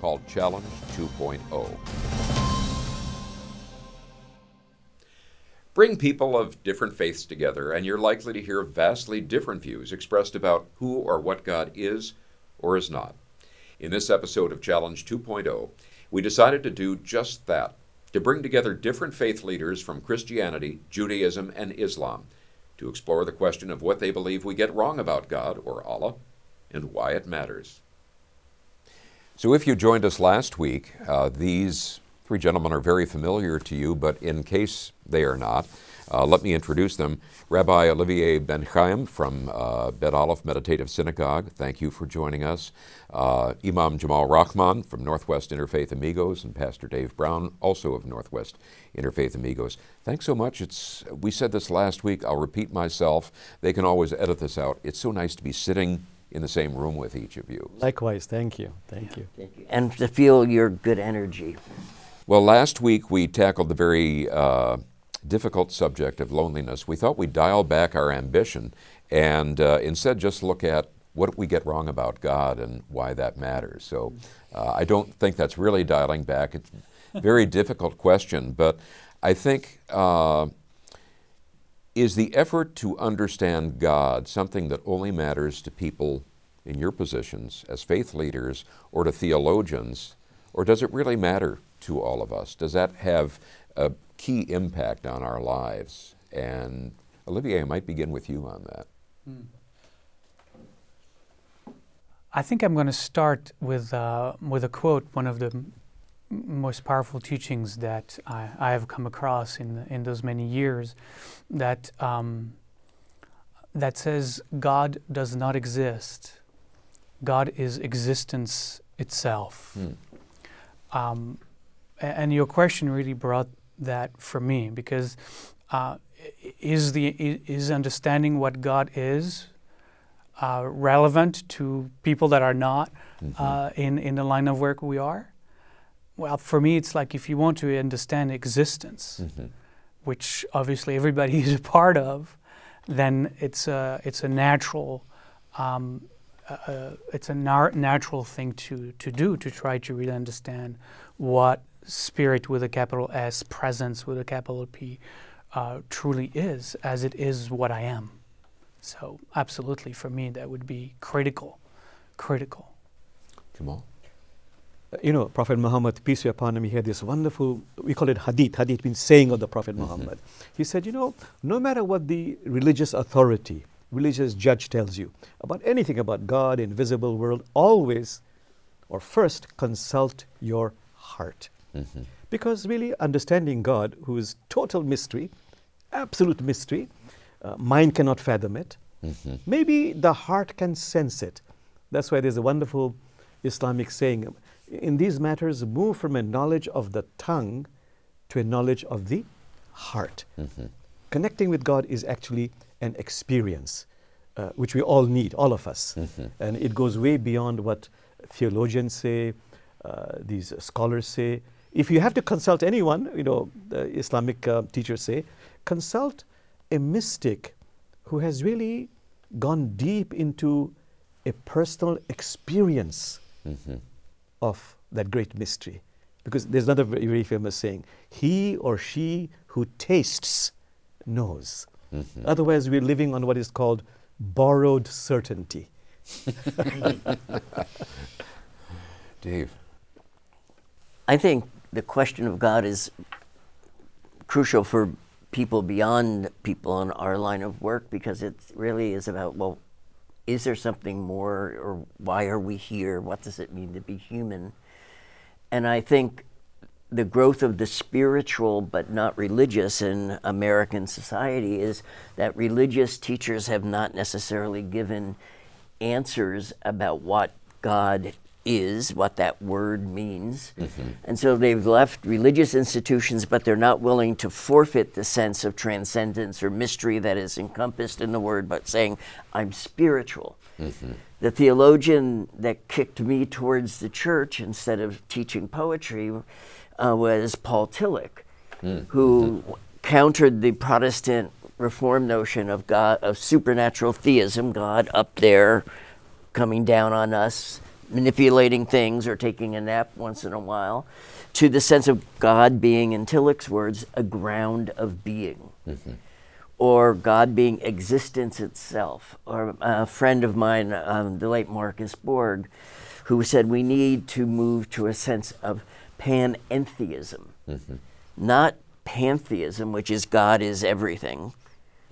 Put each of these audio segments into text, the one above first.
called Challenge oh. 2.0. Bring people of different faiths together, and you're likely to hear vastly different views expressed about who or what God is or is not. In this episode of Challenge 2.0, we decided to do just that to bring together different faith leaders from Christianity, Judaism, and Islam to explore the question of what they believe we get wrong about God or Allah and why it matters. So, if you joined us last week, uh, these three gentlemen are very familiar to you, but in case they are not, uh, let me introduce them. Rabbi Olivier BenHaim from uh, Bet Alef Meditative Synagogue, thank you for joining us. Uh, Imam Jamal Rahman from Northwest Interfaith Amigos, and Pastor Dave Brown, also of Northwest Interfaith Amigos. Thanks so much. It's we said this last week. I'll repeat myself. They can always edit this out. It's so nice to be sitting in the same room with each of you. Likewise, thank you. Thank you. Thank you. and to feel your good energy. Well, last week we tackled the very uh, difficult subject of loneliness. We thought we'd dial back our ambition and uh, instead just look at what we get wrong about God and why that matters. So uh, I don't think that's really dialing back. It's a very difficult question, but I think uh, is the effort to understand God something that only matters to people in your positions as faith leaders or to theologians, or does it really matter to all of us? Does that have a key impact on our lives? And Olivier, I might begin with you on that. I think I'm going to start with uh, with a quote, one of the most powerful teachings that I, I have come across in in those many years, that um, that says God does not exist. God is existence itself. Um, and your question really brought that for me because uh, is the is understanding what God is uh, relevant to people that are not uh, in, in the line of work we are? Well, for me, it's like if you want to understand existence, which obviously everybody is a part of, then it's a, it's a natural. Um, uh, it's a nar- natural thing to, to do to try to really understand what spirit with a capital S, presence with a capital P, uh, truly is, as it is what I am. So, absolutely, for me, that would be critical. Critical. Jamal? You know, Prophet Muhammad, peace be upon him, he had this wonderful, we call it hadith. Hadith means saying of the Prophet mm-hmm. Muhammad. He said, you know, no matter what the religious authority, religious judge tells you about anything about God, invisible world, always or first consult your heart. Mm-hmm. Because really understanding God, who is total mystery, absolute mystery, uh, mind cannot fathom it. Mm-hmm. Maybe the heart can sense it. That's why there's a wonderful Islamic saying in these matters, move from a knowledge of the tongue to a knowledge of the heart. Connecting with God is actually an experience, uh, which we all need, all of us. And it goes way beyond what theologians say, uh, these scholars say. If you have to consult anyone, you know, the Islamic uh, teachers say, consult a mystic who has really gone deep into a personal experience of that great mystery. Because there's another very, very famous saying he or she who tastes knows. Mm-hmm. Otherwise, we're living on what is called borrowed certainty. Dave? I think the question of God is crucial for people beyond people in our line of work because it really is about well, is there something more, or why are we here? What does it mean to be human? And I think the growth of the spiritual but not religious in American society is that religious teachers have not necessarily given answers about what God is, what that word means. Mm-hmm. And so they've left religious institutions, but they're not willing to forfeit the sense of transcendence or mystery that is encompassed in the word, but saying, I'm spiritual. Mm-hmm. The theologian that kicked me towards the church instead of teaching poetry uh, was Paul Tillich, hmm. who mm-hmm. countered the Protestant Reform notion of God, of supernatural theism, God up there coming down on us, manipulating things or taking a nap once in a while, to the sense of God being, in Tillich's words, a ground of being. Or God being existence itself. Or a friend of mine, um, the late Marcus Borg, who said we need to move to a sense of panentheism. Not pantheism, which is God is everything,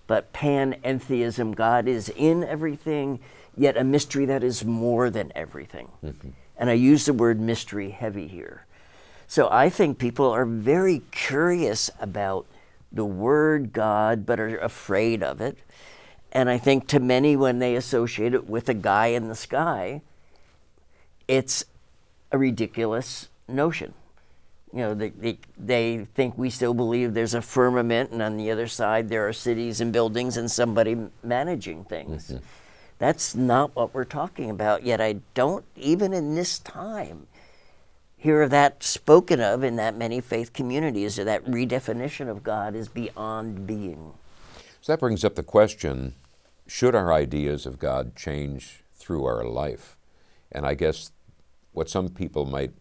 but panentheism, God is in everything, yet a mystery that is more than everything. Mm-hmm. And I use the word mystery heavy here. So I think people are very curious about the word God, but are afraid of it. And I think to many, when they associate it with a guy in the sky, it's a ridiculous notion. You know, they, they, they think we still believe there's a firmament, and on the other side, there are cities and buildings and somebody managing things. Mm-hmm. That's not what we're talking about. Yet I don't, even in this time, hear that spoken of in that many faith communities, or that redefinition of God is beyond being. So that brings up the question should our ideas of God change through our life? And I guess what some people might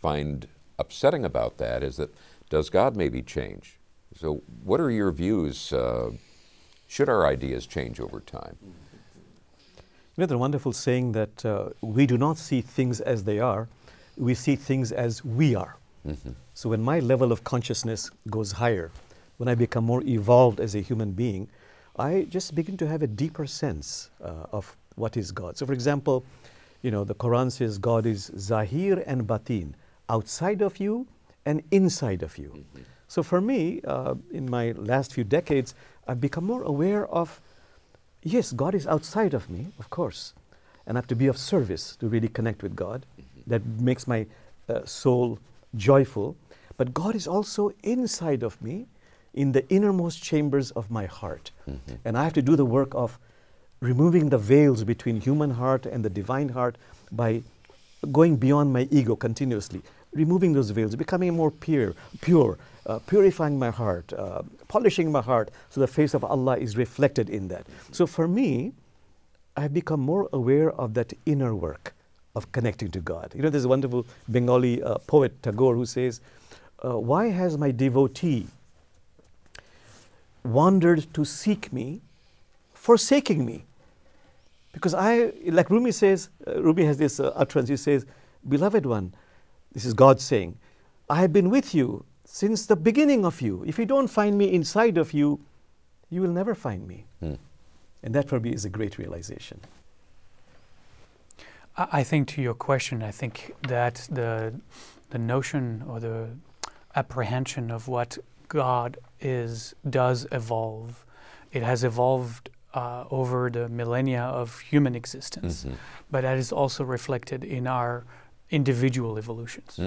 find upsetting about that is that does God maybe change? So, what are your views? Uh, should our ideas change over time? You know the wonderful saying that uh, we do not see things as they are, we see things as we are. So when my level of consciousness goes higher, when I become more evolved as a human being, I just begin to have a deeper sense uh, of what is God. So, for example, you know the Quran says God is Zahir and Batin, outside of you and inside of you. So for me, uh, in my last few decades, I've become more aware of yes, God is outside of me, of course, and I have to be of service to really connect with God. That makes my uh, soul joyful. But God is also inside of me, in the innermost chambers of my heart. And I have to do the work of removing the veils between human heart and the divine heart by going beyond my ego continuously, removing those veils, becoming more pure, pure, uh, purifying my heart, uh, polishing my heart, so the face of Allah is reflected in that. So for me, I've become more aware of that inner work of connecting to God. You know, there's a wonderful Bengali uh, poet Tagore who says, uh, "Why has my devotee wandered to seek me, forsaking me?" Because I, like Rumi says, uh, Rumi has this uh, utterance. He says, "Beloved one, this is God saying, I have been with you since the beginning of you. If you don't find me inside of you, you will never find me." And that for me is a great realization. I I think to your question, I think that the the notion or the apprehension of what God is does evolve. It has evolved uh, over the millennia of human existence, but that is also reflected in our individual evolutions.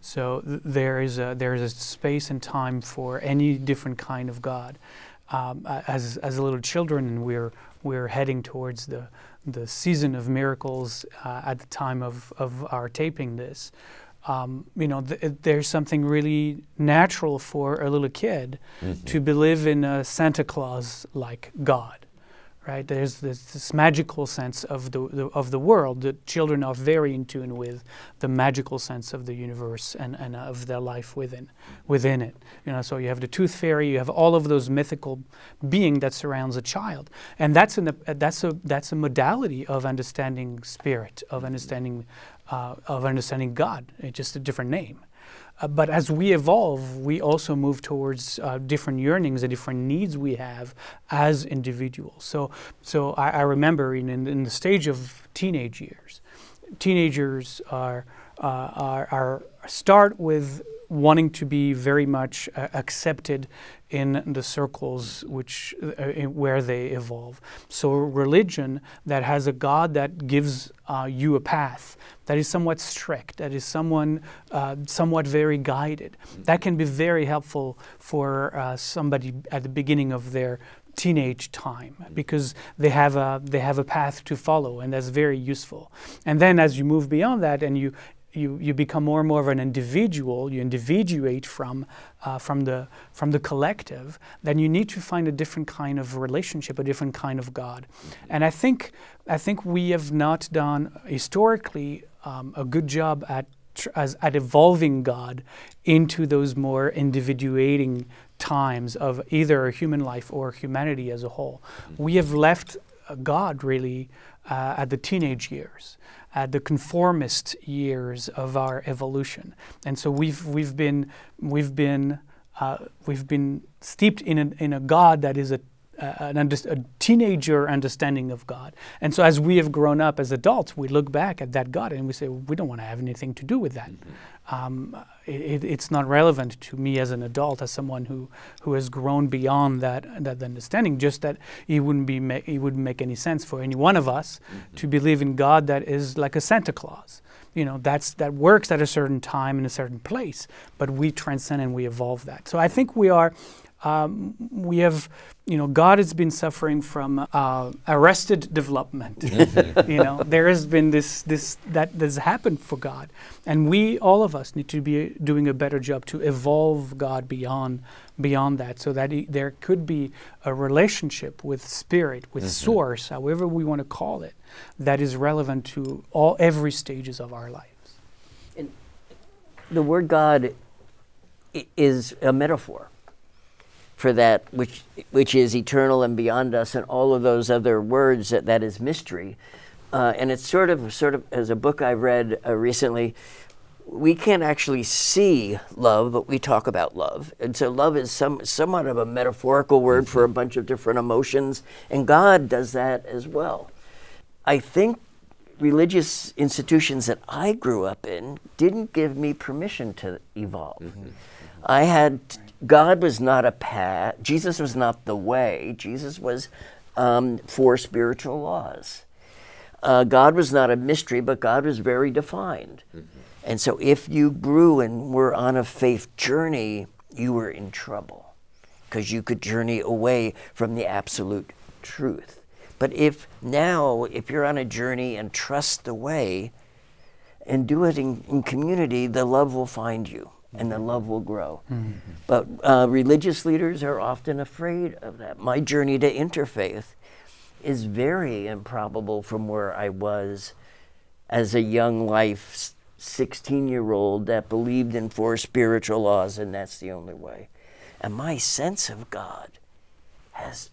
So th- there is a there is a space and time for any different kind of God. Um, as as little children, and we're we're heading towards the the season of miracles uh, at the time of of our taping this. Um, you know, th- there's something really natural for a little kid to believe in a Santa Claus like God right? There's this, this magical sense of the, the of the world. that children are very in tune with the magical sense of the universe and, and of their life within within it. You know, so you have the tooth fairy, you have all of those mythical being that surrounds a child, and that's an, that's a that's a modality of understanding spirit, of understanding uh, of understanding God. It's just a different name. Uh, but as we evolve, we also move towards uh, different yearnings and different needs we have as individuals. So, so I, I remember in, in, in the stage of teenage years, teenagers are, uh, are, are start with wanting to be very much uh, accepted in the circles which uh, where they evolve. So religion that has a God that gives uh, you a path that is somewhat strict, that is someone uh, somewhat very guided, that can be very helpful for uh, somebody at the beginning of their teenage time because they have a they have a path to follow and that's very useful and then as you move beyond that and you you, you become more and more of an individual, you individuate from, uh, from, the, from the collective, then you need to find a different kind of relationship, a different kind of God. And I think, I think we have not done historically um, a good job at, tr- as, at evolving God into those more individuating times of either human life or humanity as a whole. We have left uh, God really uh, at the teenage years at the conformist years of our evolution. And so we've, we've been, we've been, uh, we've been steeped in a, in a God that is a, an under, a teenager understanding of God. And so as we have grown up as adults, we look back at that God and we say, we don't want to have anything to do with that. Mm-hmm um, it, it's not relevant to me as an adult, as someone who, who has grown beyond that, that understanding. Just that it wouldn't be ma- it wouldn't make any sense for any one of us mm-hmm. to believe in God that is like a Santa Claus. You know, that's that works at a certain time in a certain place, but we transcend and we evolve that. So I think we are um, we have, you know, God has been suffering from uh, arrested development. Mm-hmm. you know, there has been this, this that has happened for God, and we, all of us, need to be doing a better job to evolve God beyond beyond that, so that he, there could be a relationship with Spirit, with mm-hmm. Source, however we want to call it, that is relevant to all every stages of our lives. And the word God is a metaphor for that which which is eternal and beyond us, and all of those other words that, that is mystery. Uh, and it's sort of sort of as a book I read uh, recently. We can't actually see love, but we talk about love. And so love is some, somewhat of a metaphorical word for a mm-hmm. bunch of different emotions, and God does that as well. I think religious institutions that I grew up in didn't give me permission to evolve. Mm-hmm. I had God was not a path. Jesus was not the way. Jesus was um, four spiritual laws. Uh, God was not a mystery, but God was very defined. Mm-hmm. And so, if you grew and were on a faith journey, you were in trouble because you could journey away from the absolute truth. But if now, if you're on a journey and trust the way and do it in, in community, the love will find you and the love will grow. Mm-hmm. But uh, religious leaders are often afraid of that. My journey to interfaith is very improbable from where I was as a young life 16 year old that believed in four spiritual laws and that's the only way. And my sense of God has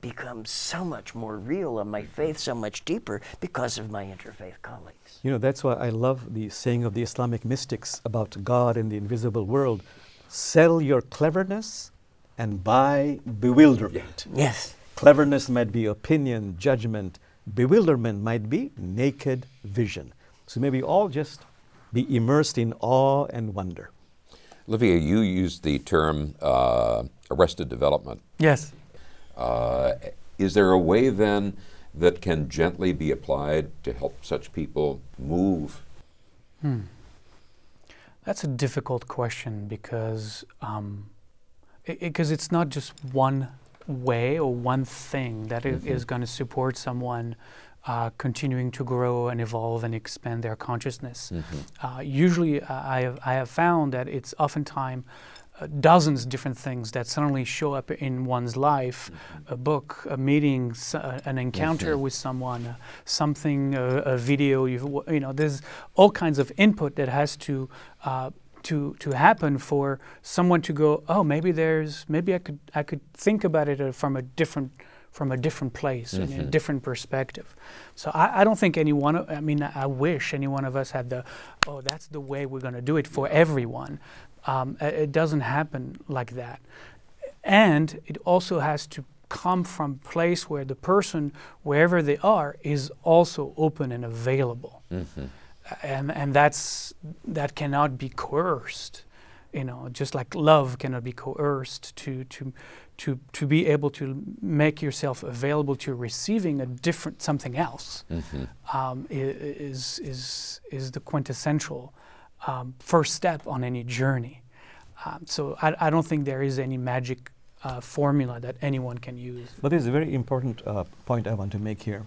become so much more real and my faith so much deeper because of my interfaith colleagues. You know, that's why I love the saying of the Islamic mystics about God and the invisible world sell your cleverness and buy bewilderment. Yes. Cleverness might be opinion, judgment, bewilderment might be naked vision. So maybe all just be immersed in awe and wonder. Olivier, you used the term uh, arrested development. Yes. Uh, is there a way then that can gently be applied to help such people move? Hmm. That's a difficult question because um, because it, it's not just one way or one thing that mm-hmm. is going to support someone uh, continuing to grow and evolve and expand their consciousness. Mm-hmm. Uh, usually, uh, I, have, I have found that it's oftentimes uh, dozens of different things that suddenly show up in one's life mm-hmm. a book a meeting uh, an encounter mm-hmm. with someone uh, something a video you know there's all kinds of input that has to uh, to to happen for someone to go oh maybe there's maybe I could I could think about it uh, from a different from a different place mm-hmm. and a different perspective. So I, I, don't think any one of, I mean, I wish any one of us had the, oh, that's the way we're going to do it for everyone. Um, it doesn't happen like that. And it also has to come from a place where the person, wherever they are, is also open and available. Mm-hmm. And, and that's, that cannot be coerced. you know, just like love cannot be coerced to to to to be able to make yourself available to receiving a different something else um, i- i- is is is the quintessential um, first step on any journey. Um, so I, I don't think there is any magic uh, formula that anyone can use. But there's a very important uh, point I want to make here.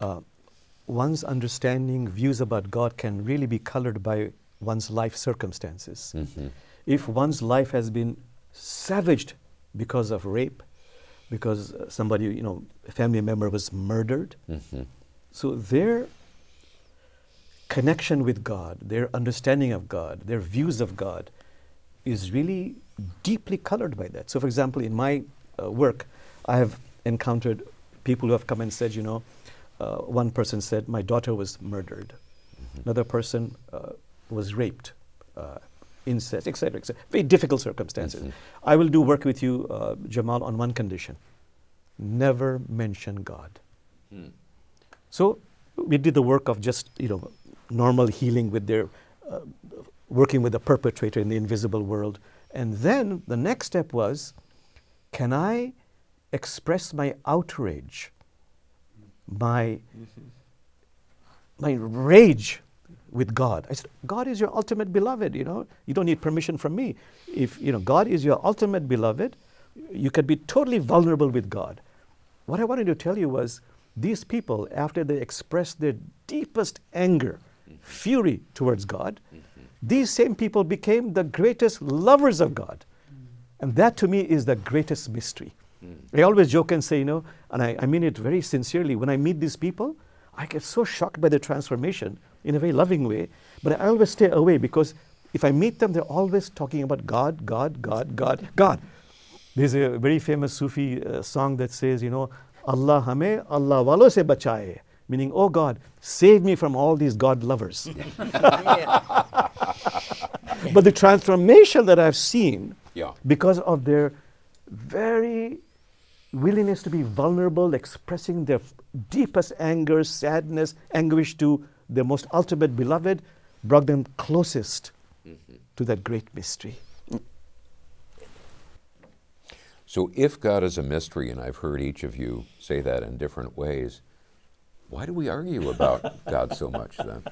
Uh, one's understanding, views about God can really be colored by one's life circumstances. If one's life has been savaged because of rape, because somebody, you know, a family member was murdered, so their connection with God, their understanding of God, their views of God is really deeply colored by that. So, for example, in my uh, work, I have encountered people who have come and said, you know, uh, one person said, My daughter was murdered. Another person uh, was raped, uh, incest, etc., etc. Very difficult circumstances. I will do work with you, uh, Jamal, on one condition never mention God. So we did the work of just you know normal healing with their uh, working with the perpetrator in the invisible world, and then the next step was, can I express my outrage, my my rage with God? I said, God is your ultimate beloved. You know, you don't need permission from me. If you know God is your ultimate beloved, you can be totally vulnerable with God. What I wanted to tell you was these people, after they expressed their deepest anger, fury towards God, these same people became the greatest lovers of God. And that to me is the greatest mystery. I always joke and say, you know, and I, I mean it very sincerely, when I meet these people, I get so shocked by their transformation in a very loving way, but I always stay away because if I meet them, they're always talking about God, God, God, God, God. There's a very famous Sufi uh, song that says, you know, Allah hame Allah walo se bachaye, meaning, oh God, save me from all these God lovers. but the transformation that I've seen Yeah. because of their very willingness to be vulnerable, expressing their f- deepest anger, sadness, anguish to their most ultimate beloved, brought them closest mm-hmm. to that great mystery. So, if God is a mystery, and I've heard each of you say that in different ways, why do we argue about God so much then?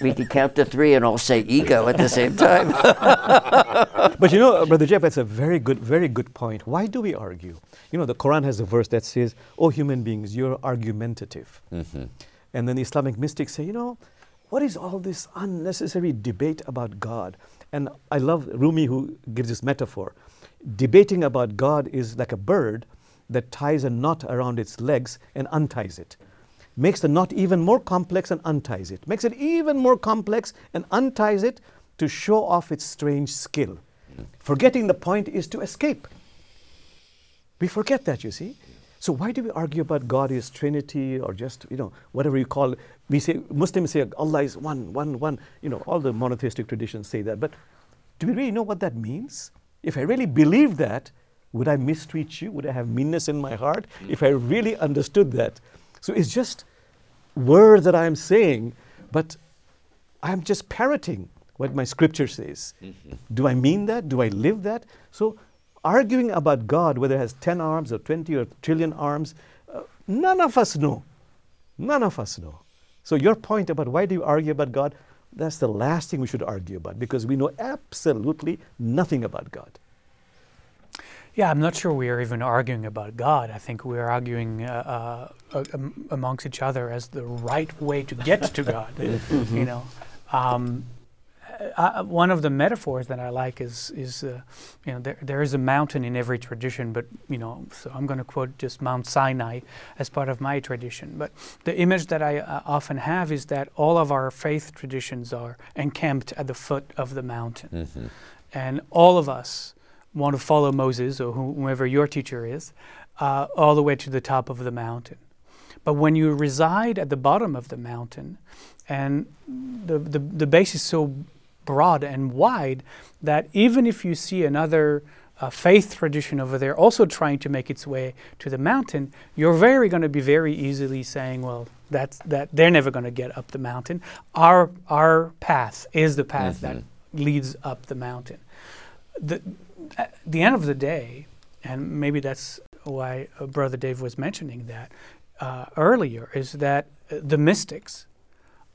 We can count to three and all say ego at the same time. But you know, uh, Brother Jeff, that's a very good, very good point. Why do we argue? You know, the Quran has a verse that says, Oh, human beings, you're argumentative. And then the Islamic mystics say, you know, what is all this unnecessary debate about God? And I love Rumi who gives this metaphor. Debating about God is like a bird that ties a knot around its legs and unties it. Makes the knot even more complex and unties it. Makes it even more complex and unties it to show off its strange skill. Forgetting the point is to escape. We forget that, you see. So why do we argue about God is Trinity or just you know whatever you call? it? We say Muslims say Allah is one, one, one. You know all the monotheistic traditions say that, but do we really know what that means? If I really believe that, would I mistreat you? Would I have meanness in my heart if I really understood that? So it's just words that I am saying, but I'm just parroting what my scripture says. Do I mean that? Do I live that? So, arguing about God, whether it has 10 arms or 20 or trillion arms, uh, none of us know. None of us know. So, your point about why do you argue about God, that's the last thing we should argue about because we know absolutely nothing about God. Yeah, I'm not sure we are even arguing about God. I think we are arguing uh, uh, am- amongst each other as the right way to get to God. you know, um, uh, one of the metaphors that I like is is uh, you know there there is a mountain in every tradition, but you know so I'm going to quote just Mount Sinai as part of my tradition. But the image that I uh, often have is that all of our faith traditions are encamped at the foot of the mountain, and all of us want to follow Moses or who- whoever your teacher is, uh, all the way to the top of the mountain. But when you reside at the bottom of the mountain, and the, the, the base is so broad and wide that even if you see another uh, faith tradition over there also trying to make its way to the mountain, you're very going to be very easily saying, well, that's, that they're never going to get up the mountain. Our, our path is the path that leads up the mountain. The, at the end of the day, and maybe that's why uh, Brother Dave was mentioning that uh, earlier, is that uh, the mystics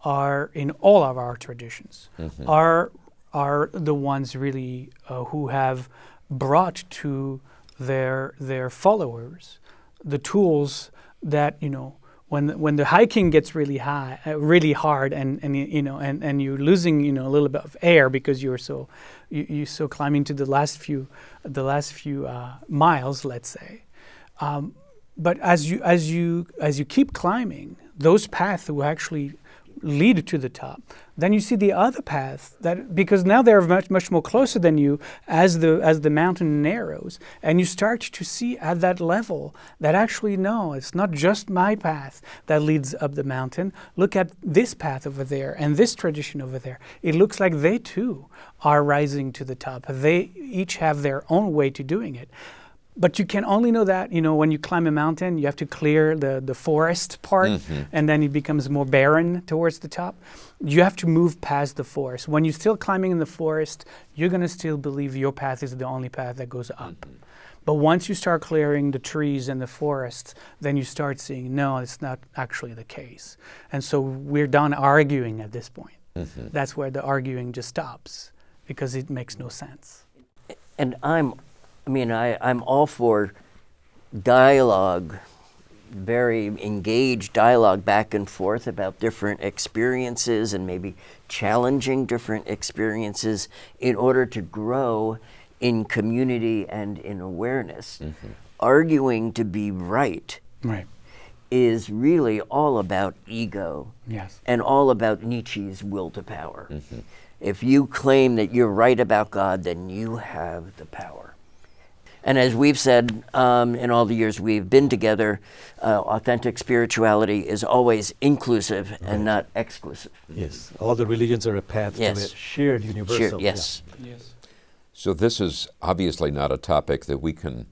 are in all of our traditions are are the ones really uh, who have brought to their their followers the tools that you know when when the hiking gets really high uh, really hard and and you know and, and you're losing you know a little bit of air because you're so you, you're so climbing to the last few the last few uh, miles let's say. Um, but as you as you as you keep climbing those paths will actually lead to the top. Then you see the other path that because now they're much much more closer than you as the as the mountain narrows and you start to see at that level that actually no it's not just my path that leads up the mountain. Look at this path over there and this tradition over there. It looks like they too are rising to the top. They each have their own way to doing it but you can only know that you know when you climb a mountain you have to clear the, the forest part mm-hmm. and then it becomes more barren towards the top. You have to move past the forest. When you're still climbing in the forest you're going to still believe your path is the only path that goes up. Mm-hmm. But once you start clearing the trees and the forests then you start seeing no it's not actually the case. And so we're done arguing at this point. Mm-hmm. That's where the arguing just stops because it makes no sense. And I'm, I mean, I, I'm all for dialogue, very engaged dialogue back and forth about different experiences and maybe challenging different experiences in order to grow in community and in awareness. Mm-hmm. Arguing to be right right is really all about ego yes and all about Nietzsche's will to power. Mm-hmm. If you claim that you're right about God, then you have the power. And as we've said um, in all the years we've been together, uh, authentic spirituality is always inclusive and not exclusive. Yes, all the religions are a path Yes. to a shared universal. Sure, yeah. yes. yes So, this is obviously not a topic that we can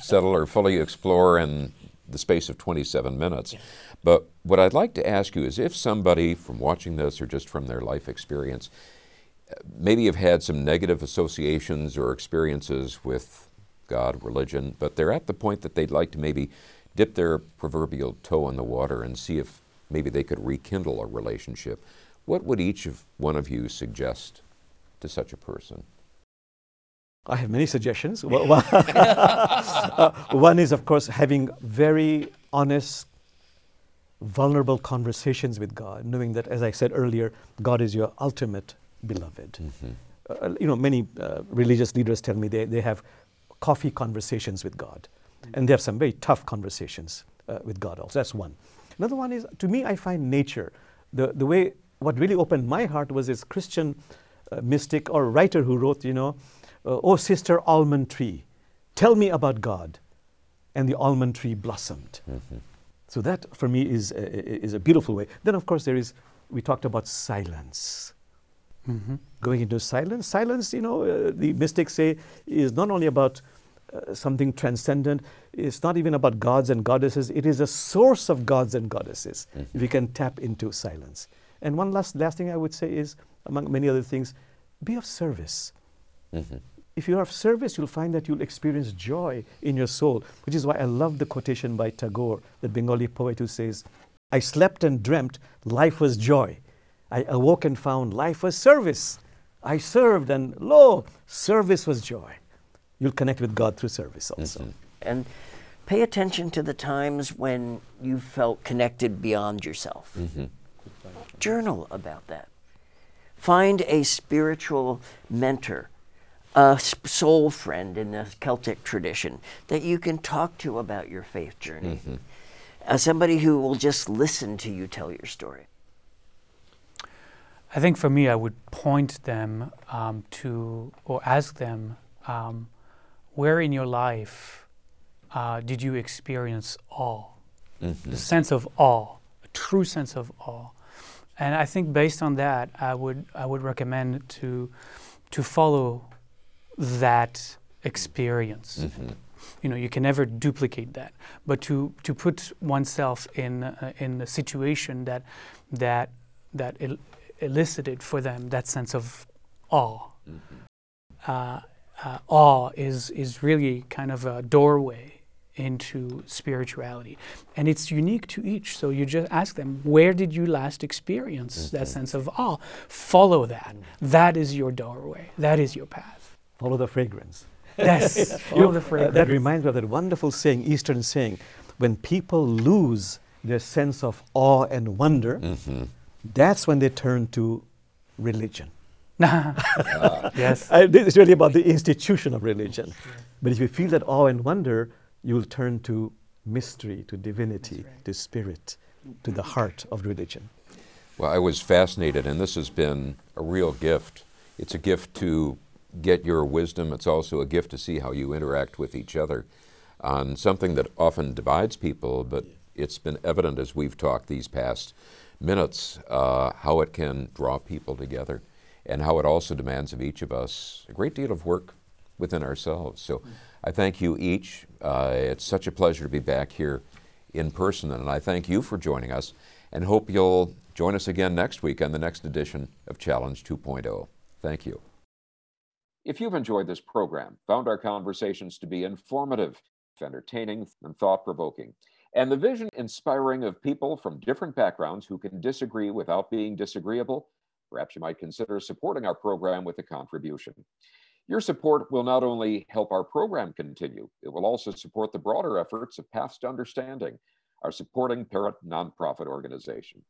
settle or fully explore in the space of 27 minutes. But what I'd like to ask you is if somebody from watching this or just from their life experience uh, maybe have had some negative associations or experiences with God, religion, but they're at the point that they'd like to maybe dip their proverbial toe in the water and see if maybe they could rekindle a relationship, what would each of one of you suggest to such a person? I have many suggestions. One- uh, one is, of course, having very honest, vulnerable conversations with God, knowing that, as I said earlier, God is your ultimate beloved. Uh, you know, many uh, religious leaders tell me they, they have coffee conversations with God, and they have some very tough conversations uh, with God also. That's one. Another one is, to me, I find nature. The, the way, what really opened my heart was this Christian uh, mystic or writer who wrote, you know, uh, Oh, sister almond tree, tell me about God. And the almond tree blossomed. So that for me is a, is a beautiful way. Then, of course, there is, we talked about silence. Going into silence. Silence, you know, uh, the mystics say, is not only about uh, something transcendent, it's not even about gods and goddesses, it is a source of gods and goddesses. If we can tap into silence. And one last, last thing I would say is, among many other things, be of service. If you are of service, you'll find that you'll experience joy in your soul, which is why I love the quotation by Tagore, the Bengali poet who says, I slept and dreamt life was joy. I awoke and found life was service. I served and lo, service was joy. You'll connect with God through service also. Mm-hmm. And pay attention to the times when you felt connected beyond yourself. Mm-hmm. Journal about that. Find a spiritual mentor, a soul friend in the Celtic tradition that you can talk to about your faith journey. Mm-hmm. Uh, somebody who will just listen to you tell your story. I think for me, I would point them um, to or ask them, um, where in your life uh, did you experience awe? The sense of awe, a true sense of awe. And I think based on that, I would I would recommend to to follow that experience. You know, you can never duplicate that, but to to put oneself in uh, in a situation that that that el- elicited for them that sense of awe. Uh, uh, awe is is really kind of a doorway into spirituality, and it's unique to each. So you just ask them, where did you last experience that sense of awe? Follow that. That is your doorway. That is your path. Follow the fragrance. Yes, follow know, the uh, fragrance. that reminds me of that wonderful saying, Eastern saying, when people lose their sense of awe and wonder, that's when they turn to religion. yes. Uh, this is really about the institution of religion. But if you feel that awe and wonder, you'll turn to mystery, to divinity, to spirit, to the heart of religion. Well, I was fascinated, and this has been a real gift. It's a gift to get your wisdom, it's also a gift to see how you interact with each other on something that often divides people, but it's been evident as we've talked these past minutes uh, how it can draw people together and how it also demands of each of us a great deal of work within ourselves. So I thank you each. Uh, it's such a pleasure to be back here in person, and I thank you for joining us and hope you'll join us again next week on the next edition of Challenge 2.0. Thank you. If you've enjoyed this program, found our conversations to be informative, entertaining, and thought provoking, and the vision inspiring of people from different backgrounds who can disagree without being disagreeable, perhaps you might consider supporting our program with a contribution. Your support will not only help our program continue, it will also support the broader efforts of Paths to Understanding, our supporting parent nonprofit organization.